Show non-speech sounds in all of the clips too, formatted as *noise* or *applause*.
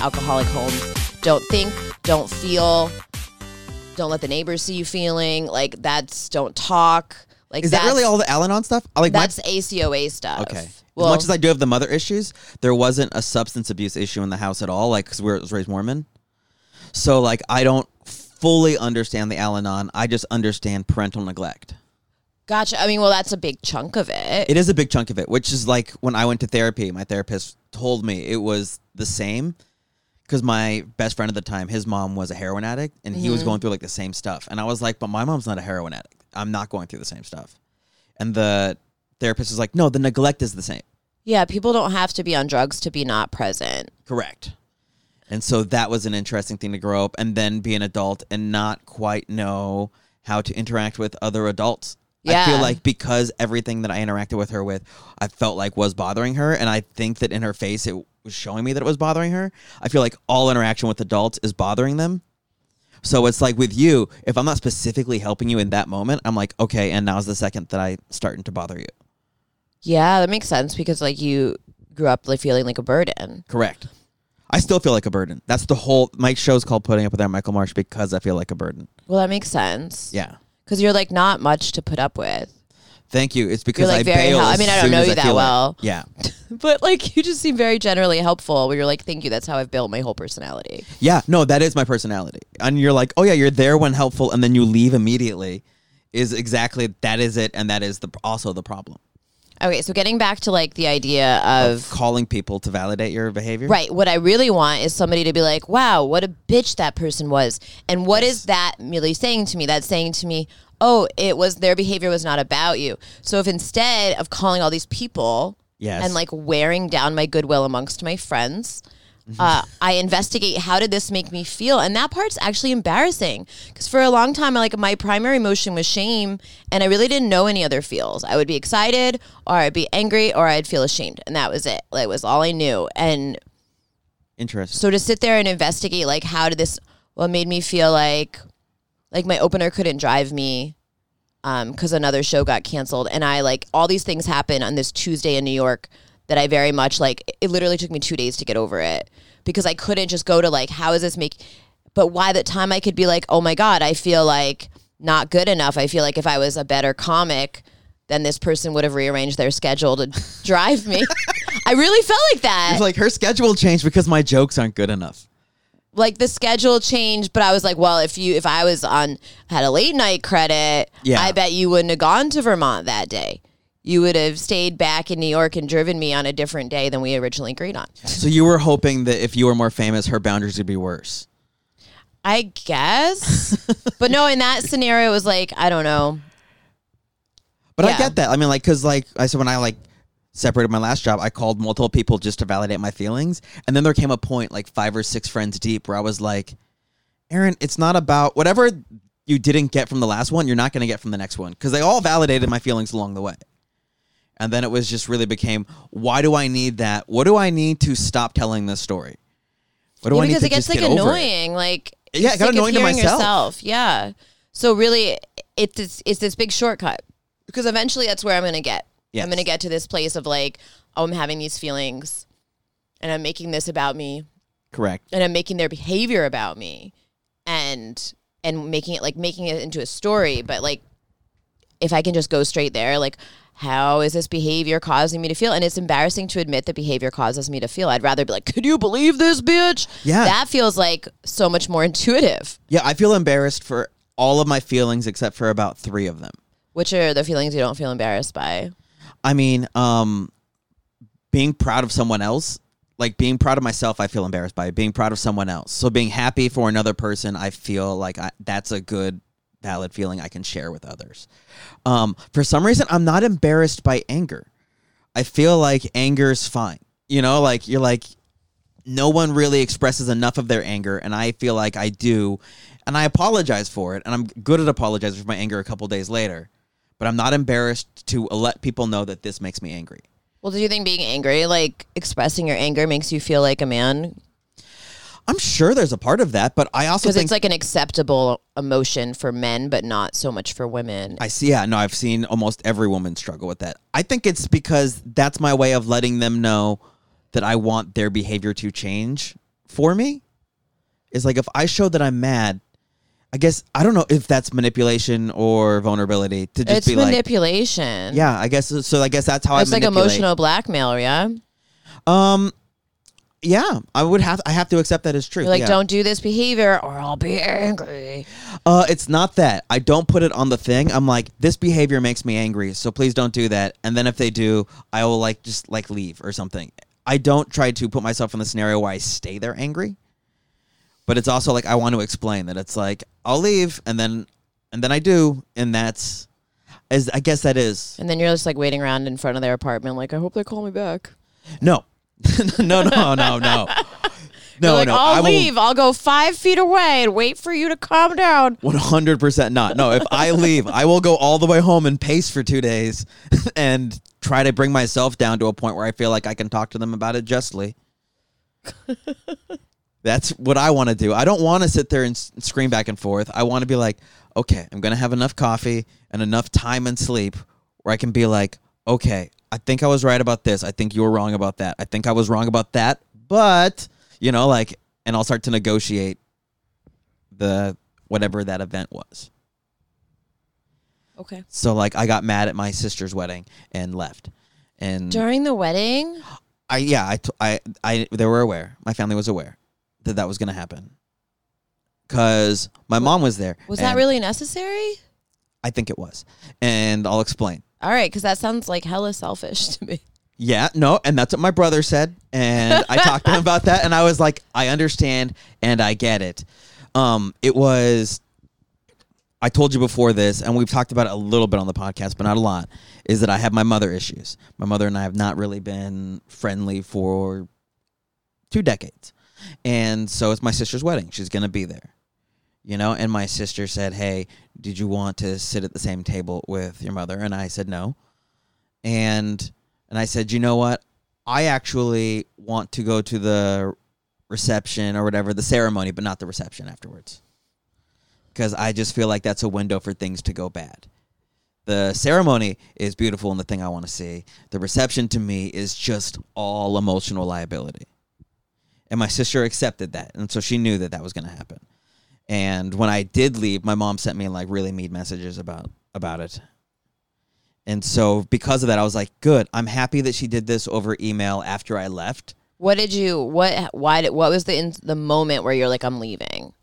alcoholic homes don't think, don't feel, don't let the neighbors see you feeling. Like that's don't talk. Like Is that really all the Al-Anon stuff? Like my- That's ACOA stuff. Okay. Well, as much as I do have the mother issues, there wasn't a substance abuse issue in the house at all, like because we were was raised Mormon. So like I don't fully understand the Al-Anon. I just understand parental neglect. gotcha. I mean, well, that's a big chunk of it. It is a big chunk of it, which is like when I went to therapy, my therapist told me it was the same because my best friend at the time, his mom was a heroin addict and he was mm-hmm. going through like the same stuff. And I was like, but my mom's not a heroin addict. I'm not going through the same stuff. And the therapist was like, no, the neglect is the same. yeah, people don't have to be on drugs to be not present. Correct. And so that was an interesting thing to grow up and then be an adult and not quite know how to interact with other adults. I feel Yeah. like because everything that I interacted with her with, I felt like was bothering her. And I think that in her face, it was showing me that it was bothering her. I feel like all interaction with adults is bothering them. So it's like with you, if I'm not specifically helping you in that moment, I'm like, okay, and now's the second that I starting to bother you. Yeah, that makes sense because like you grew up like feeling like a burden. Correct. I still feel like a burden. That's the whole. My show's called "Putting Up with That Michael Marsh" because I feel like a burden. Well, that makes sense. Yeah. because you're like not much to put up with. Thank you. It's because like, I bail. hel- I mean, I don't know you that well. Yeah, *laughs* But like you just seem very generally helpful. Where you're like, thank you. That's how I've built my whole personality. yeah. No, that is my personality. And you're like, oh yeah, you're there when helpful, and then you leave immediately. Is exactly that is it, and that is the also the problem Okay, so getting back to like the idea of calling people to validate your behavior. Right. What I really want is somebody to be like, wow, what a bitch that person was. And what is that really saying to me? That's saying to me, oh, it was their behavior was not about you. So if instead of calling all these people Yes. and like wearing down my goodwill amongst my friends, uh, I investigate how did this make me feel, and that part's actually embarrassing because for a long time, I like my primary emotion was shame, and I really didn't know any other feels. I would be excited, or I'd be angry, or I'd feel ashamed, and that was it. That was all I knew. And Interesting. so to sit there and investigate, like, how did this? Well, made me feel like, like my opener couldn't drive me, um, because another show got canceled, and I like all these things happen on this Tuesday in New York that I very much like. It literally took me two days to get over it because I couldn't just go to like, how is this make? But why the time I could be like, oh my god, I feel like not good enough. I feel like if I was a better comic. Then this person would have rearranged their schedule to *laughs* drive me. I really felt like that. It's like her schedule changed because my jokes aren't good enough. Like the schedule changed, but I was like, well, if you if I was on had a late night credit, Yeah. I bet you wouldn't have gone to Vermont that day. You would have stayed back in New York and driven me on a different day than we originally agreed on. So you were hoping that if you were more famous, her boundaries would be worse. I guess. *laughs* but no, in that scenario it was like, I don't know. But I get that. I mean, like, because like I said, when I like separated my last job, I called multiple people just to validate my feelings, and then there came a point, like five or six friends deep, where I was like, Aaron, it's not about whatever you didn't get from the last one, you're not going to get from the next one, because they all validated my feelings along the way. And then it was just really became, why do I need that? What do I need to stop telling this story? What do Yeah, I need because to it gets just like get over it? annoying. Like Yeah, it got annoying to myself. Yourself. Yeah. So really, it's it's this big shortcut because eventually that's where I'm going to get. Yes. I'm going to get to this place of like, oh, I'm having these feelings, and I'm making this about me, Correct. and I'm making their behavior about me, and and making it like making it into a story. But like, if I can just go straight there, like. How is this behavior causing me to feel? And it's embarrassing to admit that behavior causes me to feel. I'd rather be like, "Could you believe this, bitch?" Yeah. that feels like so much more *laughs* intuitive. Yeah, I feel embarrassed for all of my feelings except for about three of them. Which are the feelings you don't feel embarrassed by? I mean, um, being proud of someone else, like being proud of myself, I feel embarrassed by. Being proud of someone else, so being happy for another person, I feel like I, that's a good, valid feeling I can share with others. Um, for some reason, I'm not embarrassed by anger. I feel like anger is fine. You know, like you're like, no one really expresses enough of their anger, and I feel like I do, and I apologize for it, and I'm good at apologizing for my anger a couple days later. But I'm not embarrassed to let people know that this makes me angry. Well, do you think being angry, like expressing your anger, makes you feel like a man? I'm sure there's a part of that, but I also Because it's like an acceptable emotion for men, but not so much for women. I see. Yeah, no, I've seen almost every woman struggle with that. I think it's because that's my way of letting them know that I want their behavior to change for me. Is like if I show that I'm mad, I guess I don't know if that's manipulation or vulnerability to just it's be like, manipulation. yeah, I guess so. I guess that's how I. It's I like manipulate. emotional blackmail, yeah. Um, yeah, I would have. I have to accept that as truth. You're like, yeah. don't do this behavior or I'll be angry. Uh, it's not that. I don't put it on the thing. I'm like, this behavior makes me angry, so please don't do that. And then if they do, I will like just like leave or something. I don't try to put myself in the scenario where I stay there angry. But it's also like I want to explain that it's like I'll leave and then and then I do, and that's as I guess that is And then you're just like waiting around in front of their apartment, like, I hope they call me back. no, *laughs* no, no, no, no. *laughs* No, like, no, I'll leave. I'll go five feet away and wait for you to calm down. One hundred percent not. No, if I leave, I will go all the way home and pace for two days, *laughs* and try to bring myself down to a point where I feel like I can talk to them about it justly. That's what I want to do. I don't want to sit there and s- scream back and forth. I want to be like, okay, I'm gonna have enough coffee and enough time and sleep where I can be like, okay, I think I was right about this. I think you were wrong about that. I think I was wrong about that. But you know, like, and I'll start to negotiate the whatever that event was. Okay. So like I got mad at my sister's wedding and left. And During the wedding, I yeah, I, t- I I they were aware. My family was aware that that was going to happen. Cuz my mom was there. was that and really necessary? I think it was. And I'll explain. All right, because that sounds like hella selfish to me. Yeah, no, and that's what my brother said, and I talked to him about that, and I was like, I understand and I get it. Um, it was, I told you before this, and we've talked about it a little bit on the podcast, but not a lot. Is that I have my mother issues. My mother and I have not really been friendly for two decades, and so it's my sister's wedding. She's gonna be there, you know. And my sister said, "Hey, did you want to sit at the same table with your mother?" And I said no, and and I said, you know what? I actually want to go to the reception or whatever, the ceremony, but not the reception afterwards. Because I just feel like that's a window for things to go bad. The ceremony is beautiful and the thing I want to see. The reception to me is just all emotional liability. And my sister accepted that. And so she knew that that was going to happen. And when I did leave, my mom sent me like really mean messages about about it. And so because of that, I was like, good. I'm happy that she did this over email after I left. What did you? What? Why did? What was the in, the moment where you're like, I'm leaving?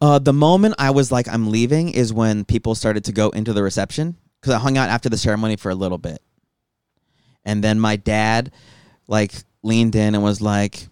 Uh, the moment I was like, I'm leaving is when people started to go into the reception because I hung out after the ceremony for a little bit. And then my dad like leaned in and was like,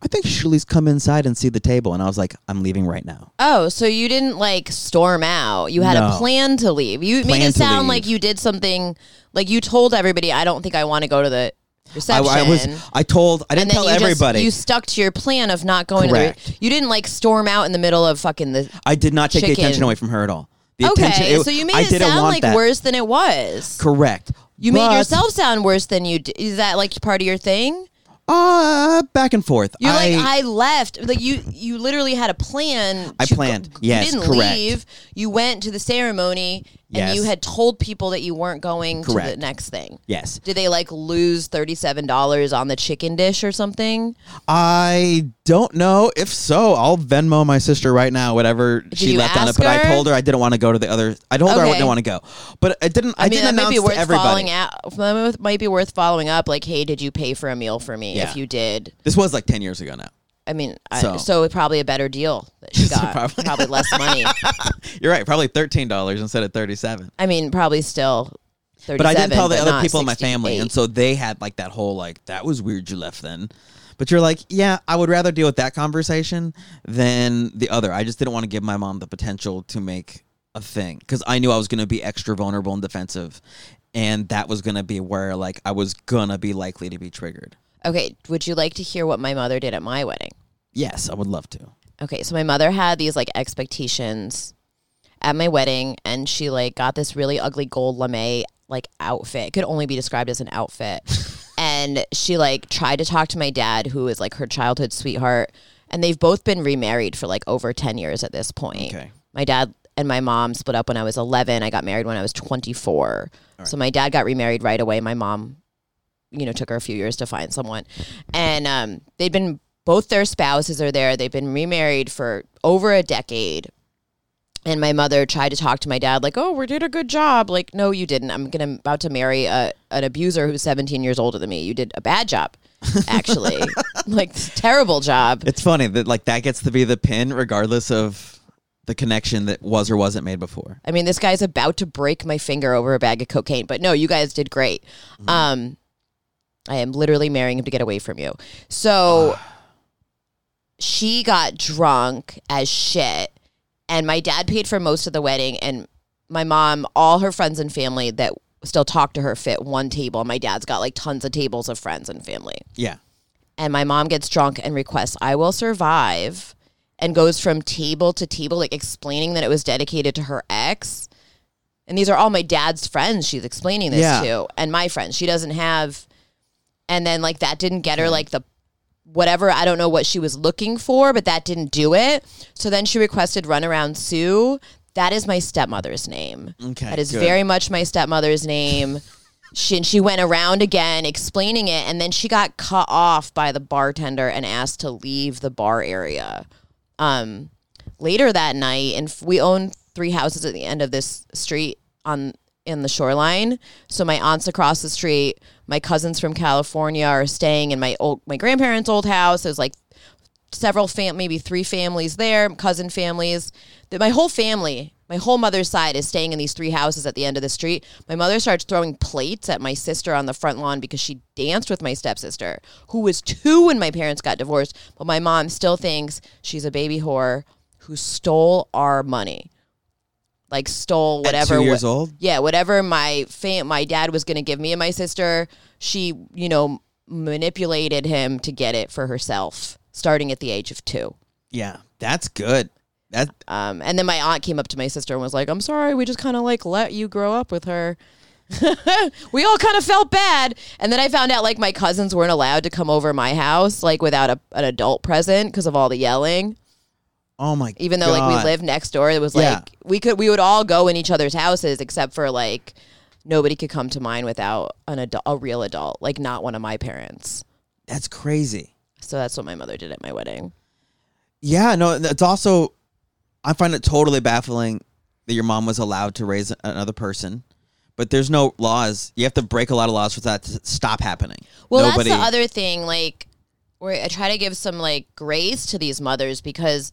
I think you should at least come inside and see the table. And I was like, I'm leaving right now. Oh, so you didn't like storm out. You had a plan to leave. You made it to sound leave. like you did something. Like you told everybody, I don't think I want to go to the I, reception. I was, I told, I didn't tell you everybody. Just, you stuck to your plan of not going Correct. to the. You didn't like storm out in the middle of fucking the. I did not take the chicken. attention away from her at all. The attention, Okay, it- so you made I it didn't sound want like that. worse than it was. Correct. You made But, yourself sound worse than you. D- is that like part of your thing? Uh, back and forth. You're I, like I left. Like you, you literally had a plan. I planned. Go, Yes, you didn't correct. leave. You went to the ceremony, and you had told people that you weren't going to the next thing. yes. Did they like lose thirty seven dollars on the chicken dish or something? I don't know. If so, I'll Venmo my sister right now, whatever she left on it. But I told her I didn't want to go to the other. I told her I Okay. didn't want to go, but I didn't. I, I, mean, didn't that might announce be worth to everybody. following out. Might be worth following up. Like, hey, did you pay for a meal for me? Yeah. If you did, This was like ten years ago now. I mean, I, So- so probably a better deal that she *laughs* got. Probably. probably less money. *laughs* You're right. Probably thirteen dollars instead of thirty-seven. I mean, probably still. 37, But I didn't tell the other people in my family, and so they had like that whole like that was weird you left then. But you're like, yeah, I would rather deal with that conversation than the other. I just didn't want to give my mom the potential to make a thing because I knew I was going to be extra vulnerable and defensive, and that was going to be where like I was gonna be likely to be triggered. Okay, would you like to hear what my mother did at my wedding? Yes, I would love to. Okay, so my mother had these like expectations at my wedding, and she like got this really ugly gold lame like outfit. It could only be described as an outfit. *laughs* and she like tried to talk to my dad, who is like her childhood sweetheart, and they've both been remarried for like over ten years at this point. Okay. My dad and my mom split up when I was eleven. I got married when I was twenty four. So my dad got remarried right away. My mom you know took her a few years to find someone, and um, they'd been both their spouses are there. They've been remarried for over a decade. And my mother tried to talk to my dad, like, "Oh, we did a good job." Like, no, you didn't. I'm gonna about to marry a, an abuser who's 17 years older than me. You did a bad job, actually, *laughs* *laughs* like terrible job. It's funny that like that gets to be the pin, regardless of the connection that was or wasn't made before. I mean, this guy's about to break my finger over a bag of cocaine, but no, you guys did great. Um, I am literally marrying him to get away from you. So she got drunk as shit, and my dad paid for most of the wedding, and my mom, all her friends and family that still talk to her fit one table. My dad's got like tons of tables of friends and family Yeah. and my mom gets drunk and requests I will survive and goes from table to table like explaining that it was dedicated to her ex. And these are all my dad's friends she's explaining this Yeah. to and my friends. She doesn't have and then like that didn't get her like the whatever I don't know what she was looking for, but that didn't do it. So then she requested Runaround Sue. That is my stepmother's name. Okay, That is good. very much my stepmother's name. *laughs* She, and she went around again explaining it, and then she got cut off by the bartender and asked to leave the bar area. Um, later that night, and f- we own three houses at the end of this street on in the shoreline. So my aunts across the street, my cousins from California are staying in my old my grandparents' old house. There's like several fam maybe three families there, cousin families. That my whole family, my whole mother's side is staying in these three houses at the end of the street. My mother starts throwing plates at my sister on the front lawn because she danced with my stepsister, who was two when my parents got divorced, but my mom still thinks she's a baby whore who stole our money. Like stole whatever two years old? yeah, whatever my fam- my dad was going to give me and my sister, she, you know, manipulated him to get it for herself starting at the age of 2. Yeah. That's good. That Um, and then my aunt came up to my sister and was like, "I'm sorry, we just kind of like let you grow up with her." *laughs* we all kind of felt bad, and then I found out like my cousins weren't allowed to come over my house like without a, an adult present because of all the yelling. Oh my god. Even though like we God. lived next door, it was like we could we would all go in each other's houses except for like nobody could come to mine without an adult, a real adult, like not one of my parents. That's crazy. So that's what my mother did at my wedding. Yeah, no, it's also I find it totally baffling that your mom was allowed to raise another person. But there's no laws. You have to break a lot of laws for that to stop happening. Well, Nobody, that's the other thing. Like, where I try to give some like grace to these mothers because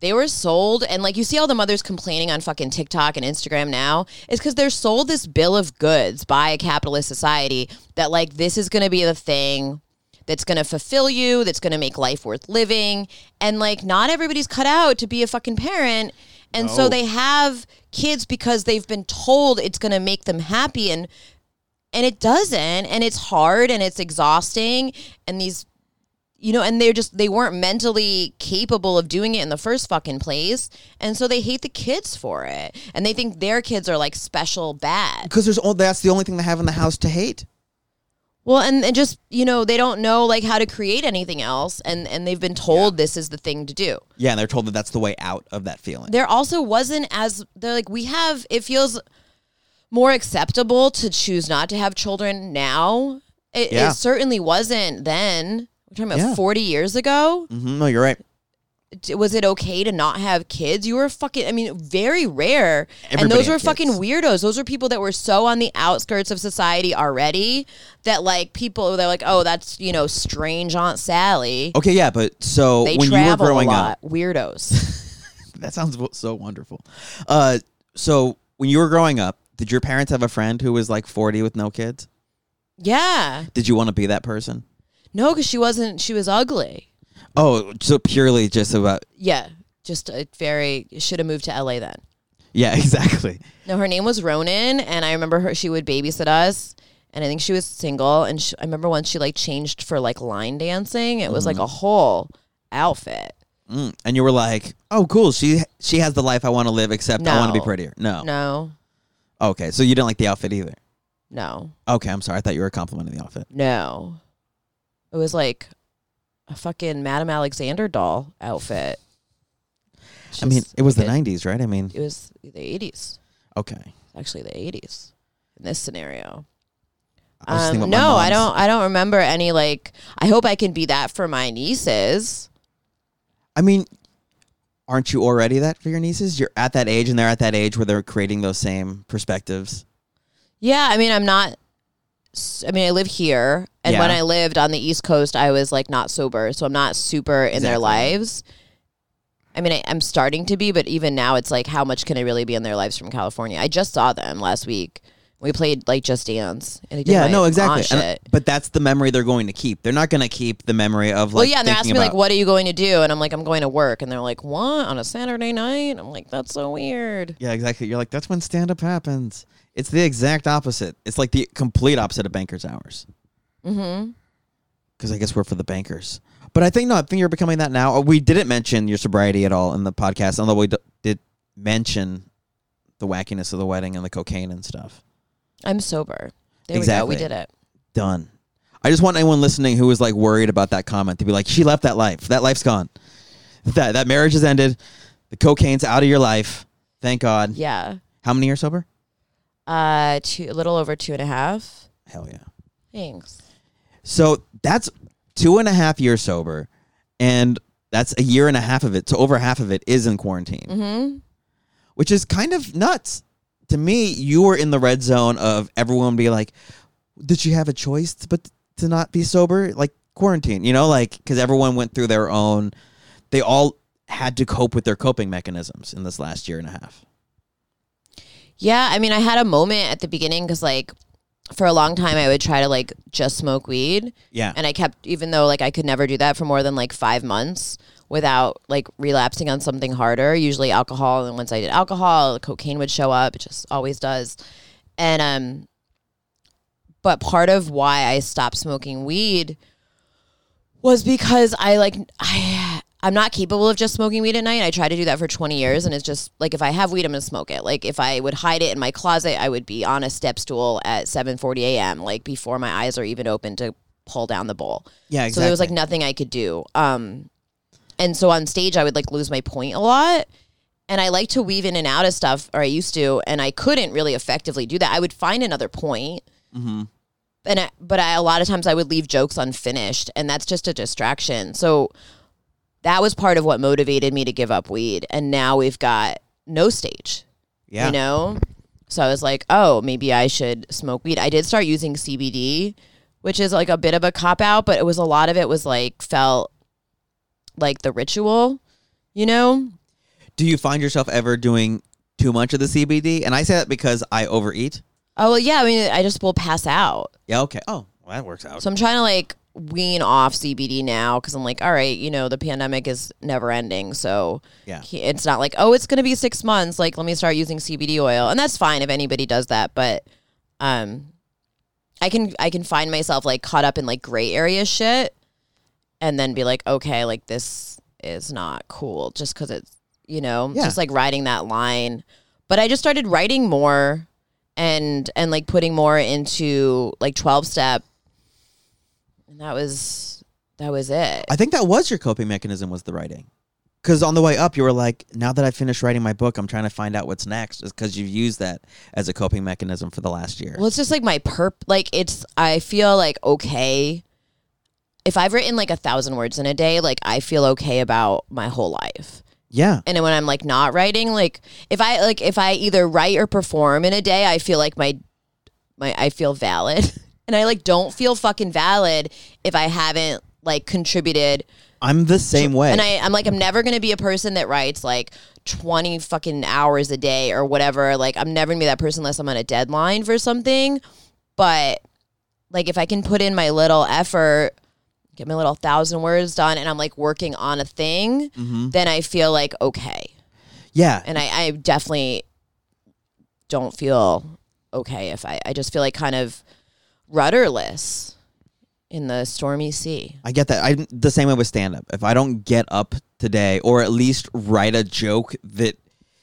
they were sold, and like you see all the mothers complaining on fucking TikTok and Instagram now, is because they're sold this bill of goods by a capitalist society that like this is going to be the thing that's going to fulfill you, that's going to make life worth living, and like not everybody's cut out to be a fucking parent. And so they have kids because they've been told it's going to make them happy and and it doesn't and it's hard and it's exhausting and these you know and they're just they weren't mentally capable of doing it in the first fucking place. And so they hate the kids for it. And they think their kids are like special bad. Because there's all that's the only thing they have in the house to hate. well and, and just you know they don't know like how to create anything else. And and they've been told this is the thing to do. Yeah, and they're told that that's the way out of that feeling. there also wasn't as they're like we have it feels more acceptable to choose not to have children now. It, Yeah. it certainly wasn't then we're talking about Yeah. 40 years ago hmm No, you're right. D- was it okay to not have kids you were fucking i mean very rare and Everybody those had were fucking kids. weirdos those were people that were so on the outskirts of society already that like people they're like oh that's you know strange aunt sally Okay, yeah, but so they when you were travel growing a up, lot weirdos *laughs* that sounds so wonderful. Uh, so when you were growing up, did your parents have a friend who was like 40 with no kids? yeah Did you want to be that person? No, because she wasn't. She was ugly. Oh, so purely just about Yeah, just a very should have moved to LA then. yeah, *laughs* exactly. No, her name was Ronan, and I remember her. She would babysit us, and I think she was single. And she, I remember once she like changed for like line dancing. It was like a whole outfit. Mm. And you were like, "Oh, cool. She she has the life I want to live. Except I want to be prettier." No. No, Okay, so you didn't like the outfit either. no, Okay, I'm sorry. I thought you were complimenting the outfit. no. It was like a fucking Madame Alexander doll outfit. I mean, it was the like '90s, right? I mean, It was the eighties. okay. actually the 80s in this scenario. I was just thinking Um, no, I don't. I don't remember any. Like, I hope I can be that for my nieces. I mean, aren't you already that for your nieces? You're at that age, and they're at that age where they're creating those same perspectives. Yeah, I mean, I'm not. I mean, I live here, and when I lived on the East Coast, I was like not sober, so I'm not super in their lives. I mean, I, I'm starting to be, but even now, it's like, how much can I really be in their lives from California? I just saw them last week. We played like Just Dance. And I did Yeah, no, exactly. but that's the memory they're going to keep. They're not going to keep the memory of like. well, yeah, and they're asking me like, "What are you going to do?" And I'm like, "I'm going to work." And they're like, "What on a Saturday night?" I'm like, "That's so weird." Yeah, exactly. You're like, that's when stand up happens. It's the exact opposite. It's like the complete opposite of bankers' hours. Mm-hmm. Because I guess we're for the bankers. But I think no, I think you're becoming that now. We didn't mention your sobriety at all in the podcast, although we d- did mention the wackiness of the wedding and the cocaine and stuff. I'm sober. There Exactly. we go. We did it. Done. I just want anyone listening who was like worried about that comment to be like, she left that life. That life's gone. That that marriage has ended. The cocaine's out of your life. Thank God. Yeah. How many years sober? Uh, two, a little over two and a half. Hell yeah. Thanks. So that's two and a half years sober, and that's a year and a half of it. So over half of it is in quarantine, Mm-hmm. which is kind of nuts. To me, you were in the red zone of everyone be like, "Did you have a choice to, but to not be sober?" Like quarantine, you know, like because everyone went through their own. They all had to cope with their coping mechanisms in this last year and a half. Yeah, I mean, I had a moment at the beginning because, like, for a long time, I would try to like just smoke weed, Yeah, and I kept, even though like I could never do that for more than like five months without like relapsing on something harder. Usually alcohol, and once I did alcohol, cocaine would show up. It just always does, and um, but part of why I stopped smoking weed was because I like I I'm not capable of just smoking weed at night. I tried to do that for 20 years and it's just like if I have weed I'm to smoke it. Like if I would hide it in my closet, I would be on a step stool at 7:40 a.m. like before my eyes are even open to pull down the bowl. yeah, exactly. So there was like nothing I could do. Um and so on stage I would like lose my point a lot. And I like to weave in and out of stuff, or I used to, and I couldn't really effectively do that. I would find another point, hmm and I, but I, a lot of times I would leave jokes unfinished, and that's just a distraction. So that was part of what motivated me to give up weed. And now we've got no stage, yeah. you know. So I was like, oh, maybe I should smoke weed. I did start using CBD, which is like a bit of a cop out, but it was a lot of it was like felt like the ritual, you know. Do you find yourself ever doing too much of the CBD? And I say that because I overeat. Oh well, yeah. I mean, I just will pass out. Yeah. Okay. Oh, well, that works out. So I'm trying to like wean off CBD now because I'm like, all right, you know, the pandemic is never ending, so Yeah. it's not like, oh, it's gonna be six months. Like, let me start using CBD oil, and that's fine if anybody does that. But, um, I can I can find myself like caught up in like gray area shit, and then be like, okay, like this is not cool just because it's you know Yeah. just like riding that line. But I just started writing more and and like putting more into like 12 step and that was that was it I think that was your coping mechanism was the writing. Because on the way up, you were like, now that I finished writing my book, I'm trying to find out what's next. Is because you've used that as a coping mechanism for the last year. well it's just like my perp like it's i feel like okay if i've written like a thousand words in a day like i feel okay about my whole life yeah. and then when i'm like not writing like if i like if i either write or perform in a day i feel like my my i feel valid *laughs* and i like don't feel fucking valid if i haven't like contributed I'm the same way. And I, I'm like, I'm never gonna be a person that writes like 20 fucking hours a day or whatever. Like, I'm never gonna be that person unless I'm on a deadline for something. But like, if I can put in my little effort, get my little thousand words done, and I'm like working on a thing, Mhm. then I feel like okay. Yeah. And I, I definitely don't feel okay if I, I just feel like kind of rudderless in the stormy sea. I get that. I'm the same way with stand up. If I don't get up today or at least write a joke that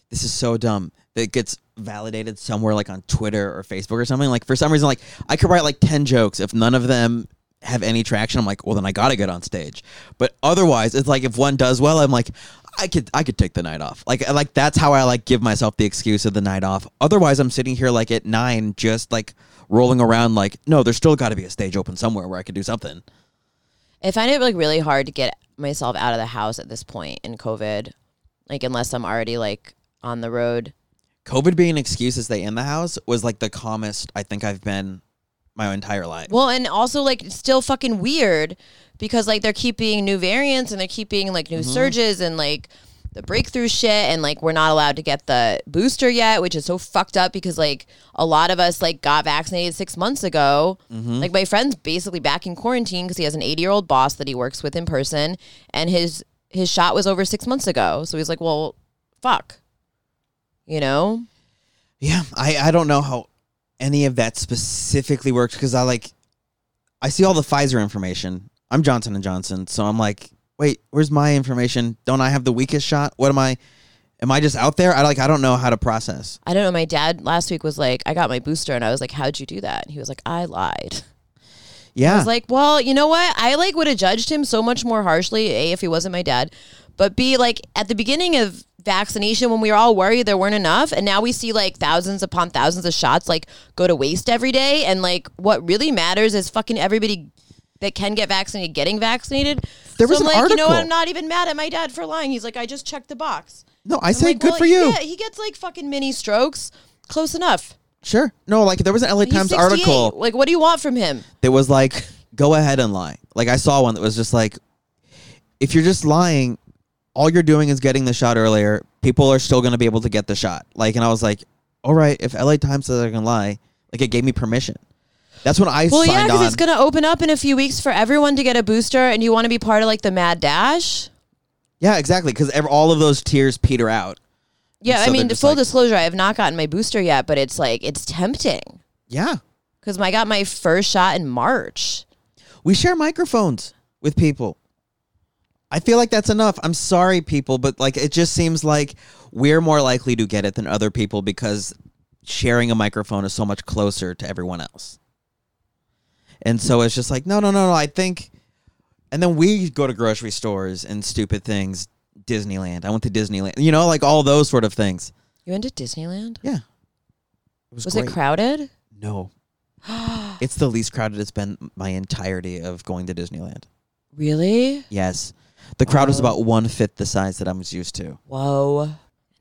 this is so dumb that gets validated somewhere like on Twitter or Facebook or something, like for some reason, like I could write like 10 jokes. If none of them have any traction, I'm like, well, then I gotta get on stage. But otherwise, it's like if one does well, I'm like, I could I could take the night off. Like like that's how I like give myself the excuse of the night off. Otherwise, I'm sitting here like at nine, just like rolling around. Like, no, there's still got to be a stage open somewhere where I could do something. I find it like really hard to get myself out of the house at this point in COVID, like unless I'm already like on the road. COVID being an excuse to stay in the house was like the calmest I think I've been my entire life. Well, and also like it's still fucking weird because like they're keeping new variants and they're keeping like new mm-hmm. surges and like the breakthrough shit and like we're not allowed to get the booster yet, which is so fucked up because like a lot of us like got vaccinated six months ago. Mm-hmm. Like my friend's basically back in quarantine because he has an 80 year old boss that he works with in person and his his shot was over six months ago. So he's like, well, fuck, you know. Yeah, I I don't know how any of that specifically works because I like I see all the Pfizer information. I'm Johnson and Johnson, so I'm like, wait, where's my information? Don't I have the weakest shot? What am I? Am I just out there? I like I don't know how to process. I don't know. My dad last week was like, I got my booster, and I was like, how'd you do that? And he was like, I lied. Yeah, I was like, well, you know what? I like would have judged him so much more harshly. A, if he wasn't my dad, but B, like at the beginning of vaccination when we were all worried there weren't enough, and now we see like thousands upon thousands of shots like go to waste every day, and like what really matters is fucking everybody that can get vaccinated getting vaccinated. There was so I'm an like, you know what? I'm not even mad at my dad for lying. He's like, I just checked the box. no, I I'm say like, good well, for you. Yeah, he gets like fucking mini strokes. Close enough. Sure. No, like there was an LA He's Times 68. article Like, what do you want from him? that was like, go ahead and lie. Like I saw one that was just like, if you're just lying, all you're doing is getting the shot earlier. People are still going to be able to get the shot. Like, and I was like, all right, if LA Times says I can lie, like it gave me permission. That's when I Well, yeah, because it's going to open up in a few weeks for everyone to get a booster, and you want to be part of like the mad dash. yeah, exactly. Because all of those tiers peter out. Yeah, so I mean, full like- disclosure, I have not gotten my booster yet, but it's like it's tempting Yeah, because I got my first shot in March. we share microphones with people. I feel like that's enough. I'm sorry, people, but like it just seems like we're more likely to get it than other people because sharing a microphone is so much closer to everyone else. And so it's just like, no, no, no, no. I think, and then we go to grocery stores and stupid things. Disneyland. I went to Disneyland. You know, like all those sort of things. You went to Disneyland? Yeah, it was, Was great. it crowded? No, *gasps* it's the least crowded it's been my entirety of going to Disneyland. Really? Yes. The crowd was about one fifth the size that I was used to. Whoa.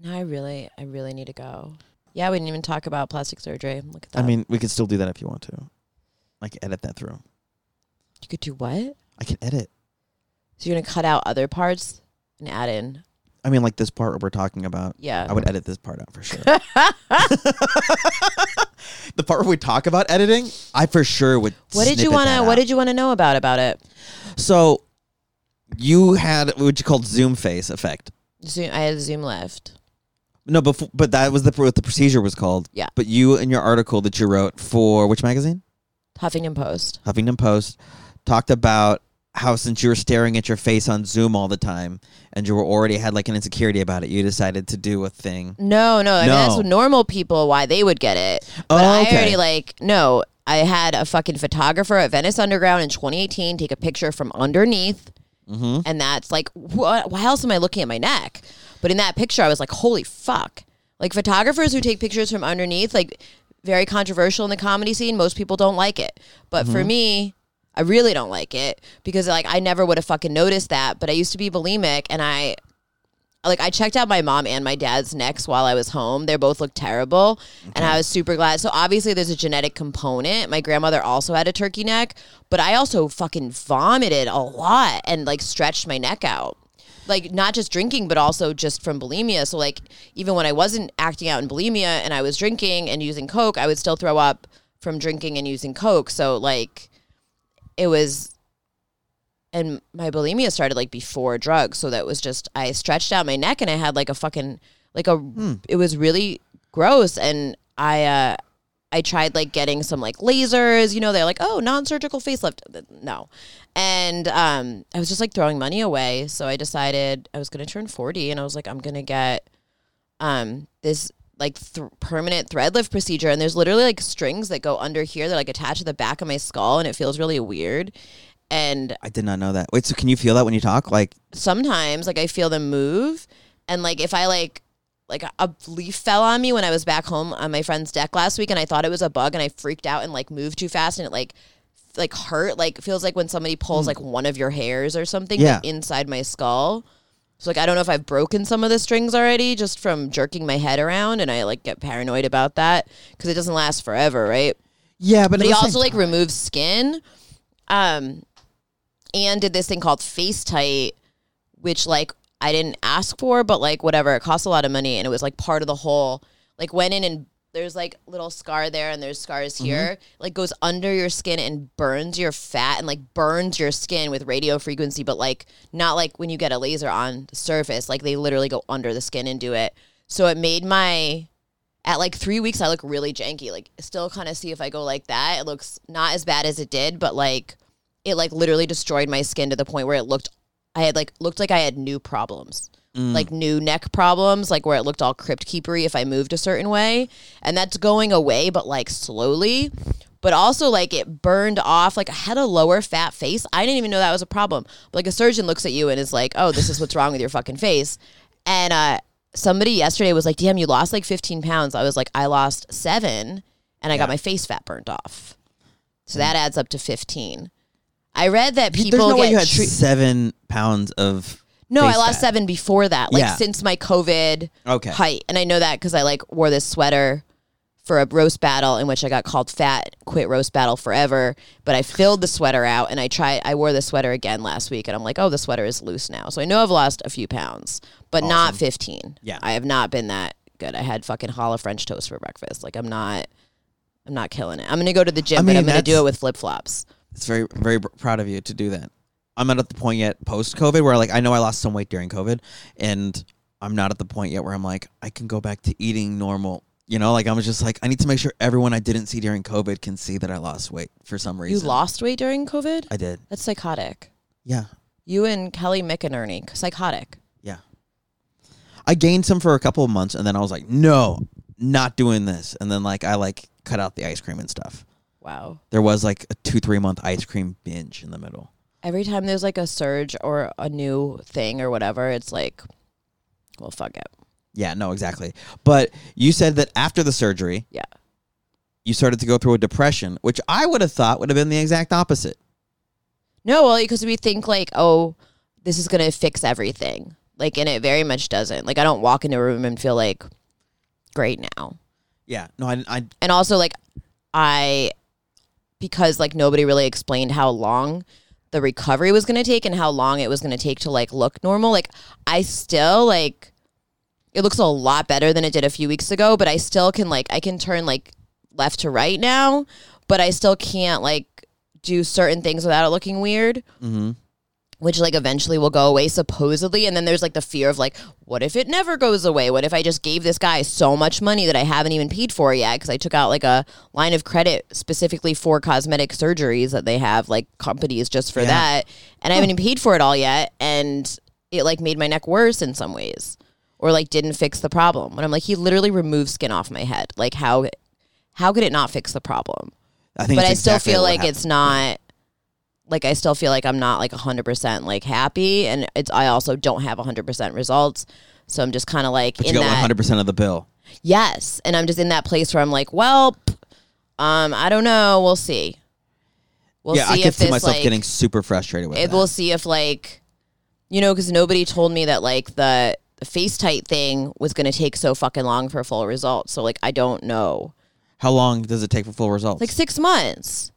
Now I really, I really need to go. Yeah, we didn't even talk about plastic surgery. Look at that. I mean, we could still do that if you want to. Like edit that through. you could do what? I can edit. So you're gonna cut out other parts and add in? I mean, like this part where we're talking about. Yeah. I would edit this part out for sure. *laughs* the part where we talk about editing, I for sure would. What did you want wanna? What did you wanna know about about it? So, you had what you called Zoom face effect. Zoom. I had Zoom left. No, before, but that was the what the procedure was called. Yeah. But you in your article that you wrote for which magazine? Huffington Post. Huffington Post talked about how since you were staring at your face on Zoom all the time and you were already had like an insecurity about it, you decided to do a thing. No, no. I mean, that's what normal people why they would get it. Oh, But I okay. already like no. I had a fucking photographer at Venice Underground in 2018 take a picture from underneath, Mm-hmm. and that's like, what? Why else am I looking at my neck? But in that picture, I was like, holy fuck! Like photographers who take pictures from underneath, like very controversial in the comedy scene. Most people don't like it, but for me. I really don't like it because like I never would have fucking noticed that, but I used to be bulimic and I like I checked out my mom and my dad's necks while I was home. They both looked terrible, and I was super glad. So obviously, there's a genetic component. My grandmother also had a turkey neck, but I also fucking vomited a lot and like stretched my neck out. Like not just drinking, but also just from bulimia. So like even when I wasn't acting out in bulimia and I was drinking and using coke, I would still throw up from drinking and using coke. So like it was and my bulimia started like before drugs so that was just i stretched out my neck and i had like a fucking like a it was really gross and i uh i tried like getting some like lasers you know they're like oh non-surgical facelift no. And um i was just like throwing money away so i decided i was going to turn 40 and i was like i'm going to get um this like th- permanent thread lift procedure and there's literally like strings that go under here that like attach to the back of my skull and it feels really weird and I did not know that. Wait, so can you feel that when you talk? Like, sometimes like I feel them move and like if I like like a- leaf fell on me when I was back home on my friend's deck last week and I thought it was a bug and I freaked out and like moved too fast and it like f- like hurt like feels like when somebody pulls like one of your hairs or something Hmm. Yeah. like, inside my skull. So like I don't know if I've broken some of the strings already just from jerking my head around and I like get paranoid about that because it doesn't last forever, right? yeah, but, But he also like removes skin, um, and did this thing called FaceTite, which like I didn't ask for, but like whatever, it cost a lot of money, and it was like part of the whole. Like went in and there's like little scar there, and there's scars Mm-hmm. here. Like goes under your skin and burns your fat and like burns your skin with radio frequency, but like not like when you get a laser on the surface. Like they literally go under the skin and do it. So it made my at like three weeks i look really janky like still kind of see if i go like that it looks not as bad as it did but like it like literally destroyed my skin to the point where it looked i had like looked like i had new problems. Like new neck problems like where it looked all crypt keepery if i moved a certain way. And that's going away but like slowly. But also like it burned off. Like i had a lower fat face. I didn't even know that was a problem. But, like a surgeon looks at you and is like oh this is what's wrong with your fucking face. And uh somebody yesterday was like damn you lost like 15 pounds. I was like i lost seven and i got my face fat burnt off. So that adds up to 15 i read that people There's no way you had treat- seven pounds of. no, I lost fat. seven before that, like Yeah. since my COVID Okay. height, and I know that because I like wore this sweater for a roast battle in which I got called fat, quit roast battle forever. But I filled the sweater out, and I tried. I wore the sweater again last week, and I'm like, oh, the sweater is loose now. So I know I've lost a few pounds, but not 15. Yeah. I have not been that good. I had fucking challah French toast for breakfast. Like I'm not. I'm not killing it. I'm gonna go to the gym, I but mean, I'm gonna do that's- it with flip flops. It's very, very proud of you to do that. I'm not at the point yet post COVID where like I know I lost some weight during COVID, and I'm not at the point yet where I'm like I can go back to eating normal. You know, like I'm just like I need to make sure everyone I didn't see during COVID can see that I lost weight for some reason. You lost weight during COVID? I did. That's psychotic. Yeah, You and Kelly McInerney, psychotic. yeah. I gained some for a couple of months, and then I was like, no, not doing this. And then like I like cut out the ice cream and stuff. Wow. There was like a two three month ice cream binge in the middle. Every time there's like a surge or a new thing or whatever, it's like, well, fuck it. Yeah, no, exactly. But you said that after the surgery, Yeah. you started to go through a depression, which I would have thought would have been the exact opposite. No, well, because we think like, oh, this is gonna fix everything. Like, and it very much doesn't. Like, I don't walk into a room and feel like great now. Yeah, no, I, I And also, like, I because like nobody really explained how long the recovery was going to take and how long it was going to take to like look normal. Like, I still like it looks a lot better than it did a few weeks ago, but I still can like I can turn like left to right now, but I still can't like do certain things without it looking weird hmm which like eventually will go away supposedly. And then there's like the fear of like what if it never goes away? What if i just gave this guy so much money that i haven't even paid for yet? Because i took out like a line of credit specifically for cosmetic surgeries that they have like companies just for Yeah. that. And i haven't even paid for it all yet. And it like made my neck worse in some ways or like didn't fix the problem. When i'm like he literally removed skin off my head. Like how how could it not fix the problem? I think. but I still exactly feel like it's not like I still feel like I'm not like 100% like happy and it's I also don't have 100% results. So I'm just kind of like But you in got that 100 percent of the bill. yes, and I'm just in that place where I'm like, well, um I don't know, we'll see. We'll yeah, see I could if see this myself like getting super frustrated with it, that. we'll see if like you know cuz nobody told me that like the the FaceTite thing was going to take so fucking long for full results. So like I don't know. How long does it take for full results? like six months.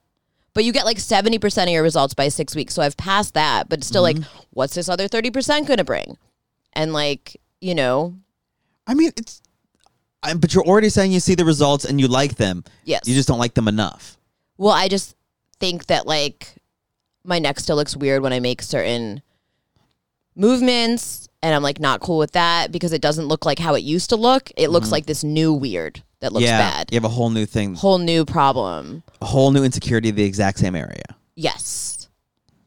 But you get like 70% of your results by six weeks. So I've passed that, but still like, mm-hmm. what's this other 30% going to bring? And like, you know, I mean, it's. I, but you're already saying you see the results and you like them. yes. You just don't like them enough. well, I just think that like my neck still looks weird when I make certain movements and I'm like not cool with that because it doesn't look like how it used to look. It looks mm-hmm. like this new weird that looks yeah, bad. you have a whole new thing, Whole new problem. a whole new insecurity of the exact same area. Yes.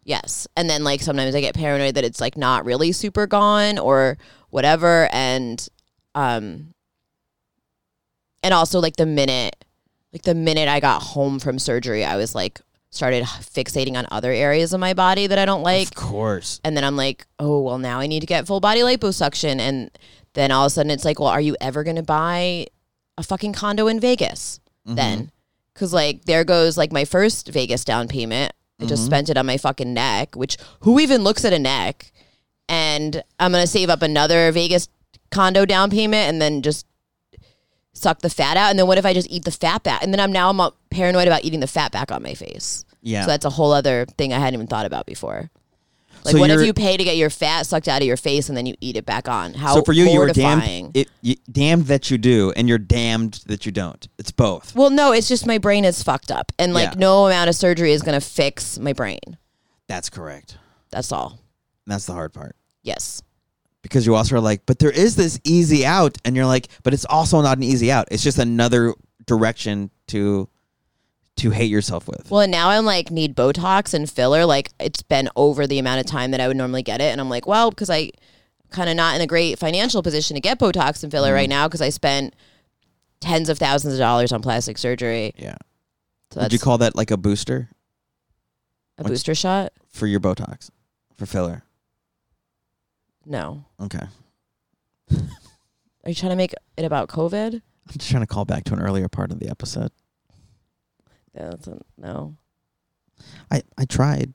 Yes. And then like sometimes I get paranoid that it's like not really super gone or whatever and um and also like the minute, like the minute I got home from surgery, I was like started fixating on other areas of my body that I don't like. Of course. And then I'm like, oh, well, now I need to get full body liposuction. And then all of a sudden it's like, well, are you ever going to buy a fucking condo in Vegas mm-hmm. then? Because, like, there goes like my first Vegas down payment. I just mm-hmm. spent it on my fucking neck, which who even looks at a neck? And I'm to save up another Vegas condo down payment and then just suck the fat out. And then what if I just eat the fat back? And then I'm now I'm paranoid about eating the fat back on my face. Yeah. So that's a whole other thing I hadn't even thought about before. Like, So what if you're- pay to get your fat sucked out of your face and then you eat it back on? How so for you, you were mortifying. damned. It, you, damned that you do, and you're damned that you don't. It's both. well, no, it's just my brain is fucked up, and like Yeah. no amount of surgery is gonna fix my brain. That's correct. That's all. That's the hard part. Yes. because you also are like, but there is this easy out, and you're like, but it's also not an easy out. It's just another direction to to hate yourself with. Well, and now I'm like need Botox and filler. Like it's been over the amount of time that I would normally get it, and I'm like, well, because I kind of not in a great financial position to get Botox and filler right Mm-hmm. now because I spent tens of thousands of dollars on plastic surgery. yeah. So Would you call that like a booster a what's- booster shot? for your Botox for filler? No. Okay. Are you trying to make it about COVID? I'm just trying to call back to an earlier part of the episode. Yeah, that's a, no. I I tried.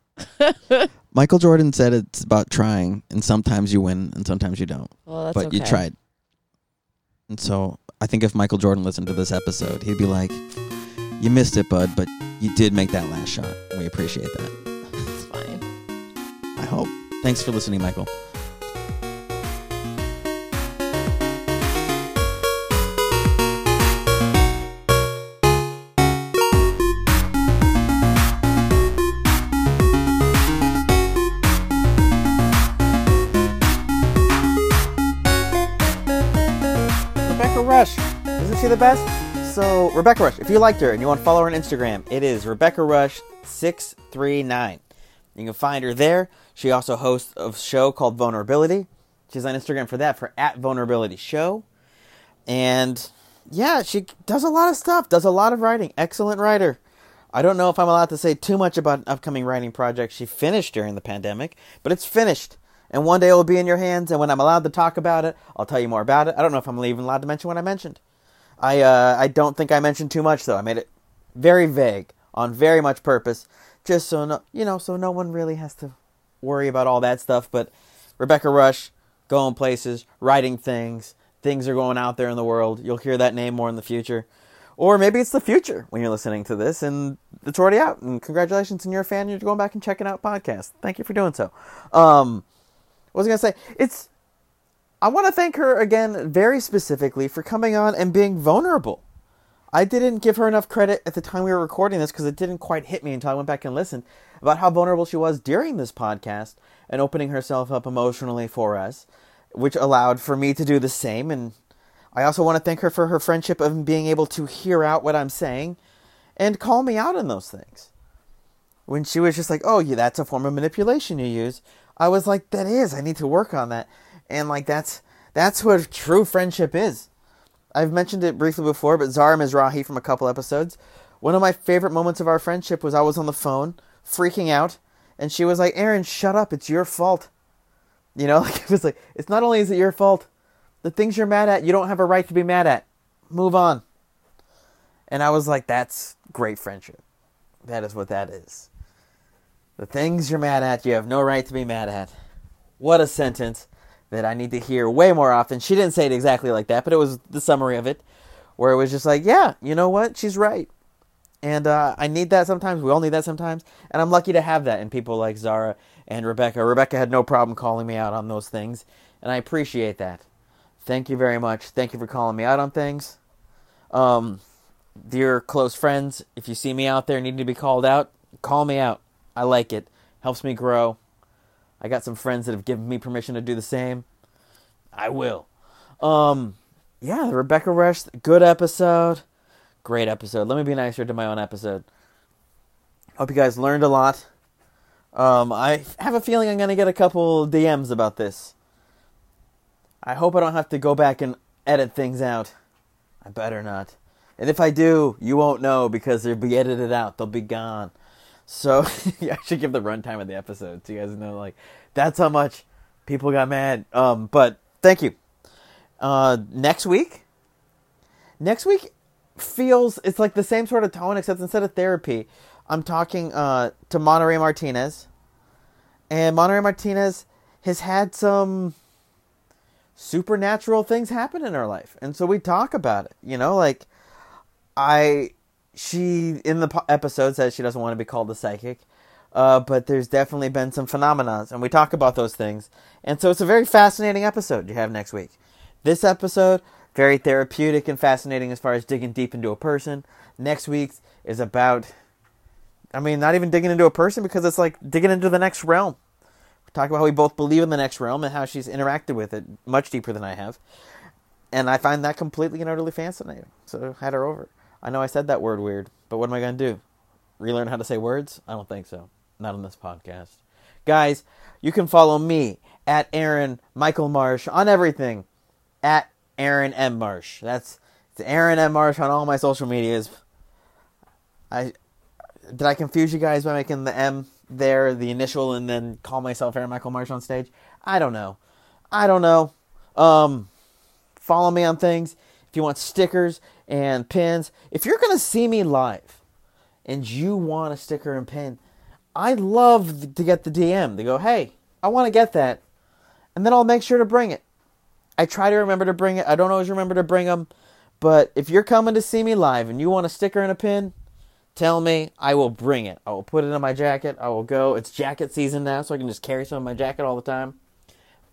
*laughs* Michael Jordan said it's about trying, and sometimes you win, and sometimes you don't. Well, that's but you tried. And so I think if Michael Jordan listened to this episode, he'd be like, "You missed it, bud, but you did make that last shot. We appreciate that." It's fine. I hope. Thanks for listening, Michael. Rush. Isn't she the best? So, Rebecca Rush, if you liked her and you want to follow her on Instagram, it is Rebecca Rush639. You can find her there. She also hosts a show called Vulnerability. She's on Instagram for that, for at Vulnerability Show. And yeah, she does a lot of stuff, does a lot of writing. Excellent writer. I don't know if I'm allowed to say too much about an upcoming writing project she finished during the pandemic, but it's finished. And one day it will be in your hands, and when I'm allowed to talk about it, I'll tell you more about it. I don't know if I'm even allowed to mention what I mentioned. I uh, I don't think I mentioned too much though. I made it very vague on very much purpose, just so no, you know, so no one really has to worry about all that stuff. But Rebecca Rush, going places, writing things, things are going out there in the world. You'll hear that name more in the future, or maybe it's the future when you're listening to this and it's already out. And congratulations, and you're a fan. You're going back and checking out podcast. Thank you for doing so. Um, was gonna say? It's I want to thank her again very specifically for coming on and being vulnerable. I didn't give her enough credit at the time we were recording this because it didn't quite hit me until I went back and listened about how vulnerable she was during this podcast and opening herself up emotionally for us, which allowed for me to do the same. And I also want to thank her for her friendship of being able to hear out what I'm saying and call me out on those things. When she was just like, "Oh, yeah, that's a form of manipulation you use," I was like, "That is. I need to work on that." And like that's that's what true friendship is. I've mentioned it briefly before, but Zara Mizrahi from a couple episodes. One of my favorite moments of our friendship was I was on the phone freaking out, and she was like, "Aaron, shut up. It's your fault." You know, *laughs* like it was like it's not only is it your fault, the things you're mad at, you don't have a right to be mad at. Move on. And I was like, "That's great friendship. That is what that is." The things you're mad at, you have no right to be mad at. What a sentence that I need to hear way more often. She didn't say it exactly like that, but it was the summary of it, where it was just like, yeah, you know what? She's right. And uh, I need that sometimes. We all need that sometimes. And I'm lucky to have that in people like Zara and Rebecca. Rebecca had no problem calling me out on those things, and I appreciate that. Thank you very much. Thank you for calling me out on things. Um, dear close friends, if you see me out there needing to be called out, call me out. I like it. Helps me grow. I got some friends that have given me permission to do the same. I will. Um, yeah, the Rebecca Rush, good episode. Great episode. Let me be nicer to my own episode. Hope you guys learned a lot. Um, I have a feeling I'm gonna get a couple DMs about this. I hope I don't have to go back and edit things out. I better not. And if I do, you won't know because they'll be edited out. They'll be gone. So *laughs* yeah, I should give the runtime of the episode so you guys know like that's how much people got mad. Um, but thank you. Uh, next week, next week feels it's like the same sort of tone except instead of therapy, I'm talking uh, to Monterey Martinez, and Monterey Martinez has had some supernatural things happen in her life, and so we talk about it. You know, like I she in the episode says she doesn't want to be called a psychic, uh, but there's definitely been some phenomena, and we talk about those things. And so it's a very fascinating episode you have next week. This episode very therapeutic and fascinating as far as digging deep into a person. Next week's is about, I mean, not even digging into a person because it's like digging into the next realm. We talk about how we both believe in the next realm and how she's interacted with it much deeper than I have. And I find that completely and utterly fascinating. So had her over. I know I said that word weird, but what am I going to do? Relearn how to say words? I don't think so. Not on this podcast. Guys, you can follow me at Aaron Michael Marsh on everything. At Aaron M. Marsh. That's it's Aaron M. Marsh on all my social medias. I did I confuse you guys by making the M there, the initial, and then call myself Aaron Michael Marsh on stage? I don't know. I don't know. Um, follow me on things. If you want stickers and pins, if you're gonna see me live and you want a sticker and pin, I love to get the DM. They go, hey, I want to get that, and then I'll make sure to bring it. I try to remember to bring it. I don't always remember to bring them, but if you're coming to see me live and you want a sticker and a pin, tell me. I will bring it. I will put it in my jacket. I will go. It's jacket season now, so I can just carry some in my jacket all the time.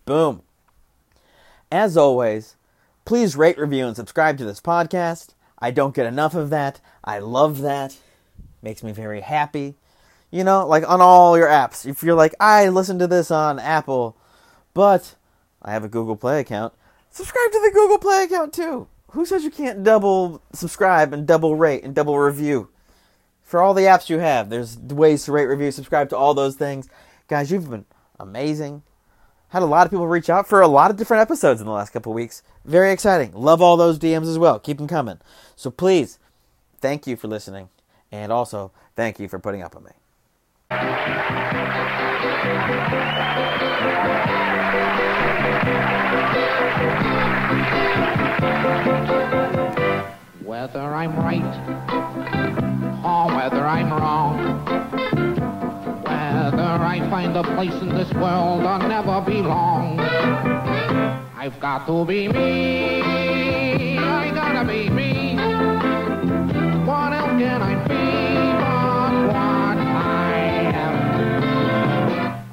Boom. As always, please rate, review, and subscribe to this podcast. I don't get enough of that. I love that. Makes me very happy. You know, like on all your apps. If you're like, I listen to this on Apple, but I have a Google Play account. Subscribe to the Google Play account too. Who says you can't double subscribe and double rate and double review? For all the apps you have, there's ways to rate, review, subscribe to all those things. Guys, you've been amazing. Had a lot of people reach out for a lot of different episodes in the last couple weeks. Very exciting. Love all those DMs as well. Keep them coming. So please, thank you for listening. And also, thank you for putting up with me. Whether I'm right or whether I'm wrong, I find a place in this world I'll never belong. I've got to be me. I gotta be me. What else can I be?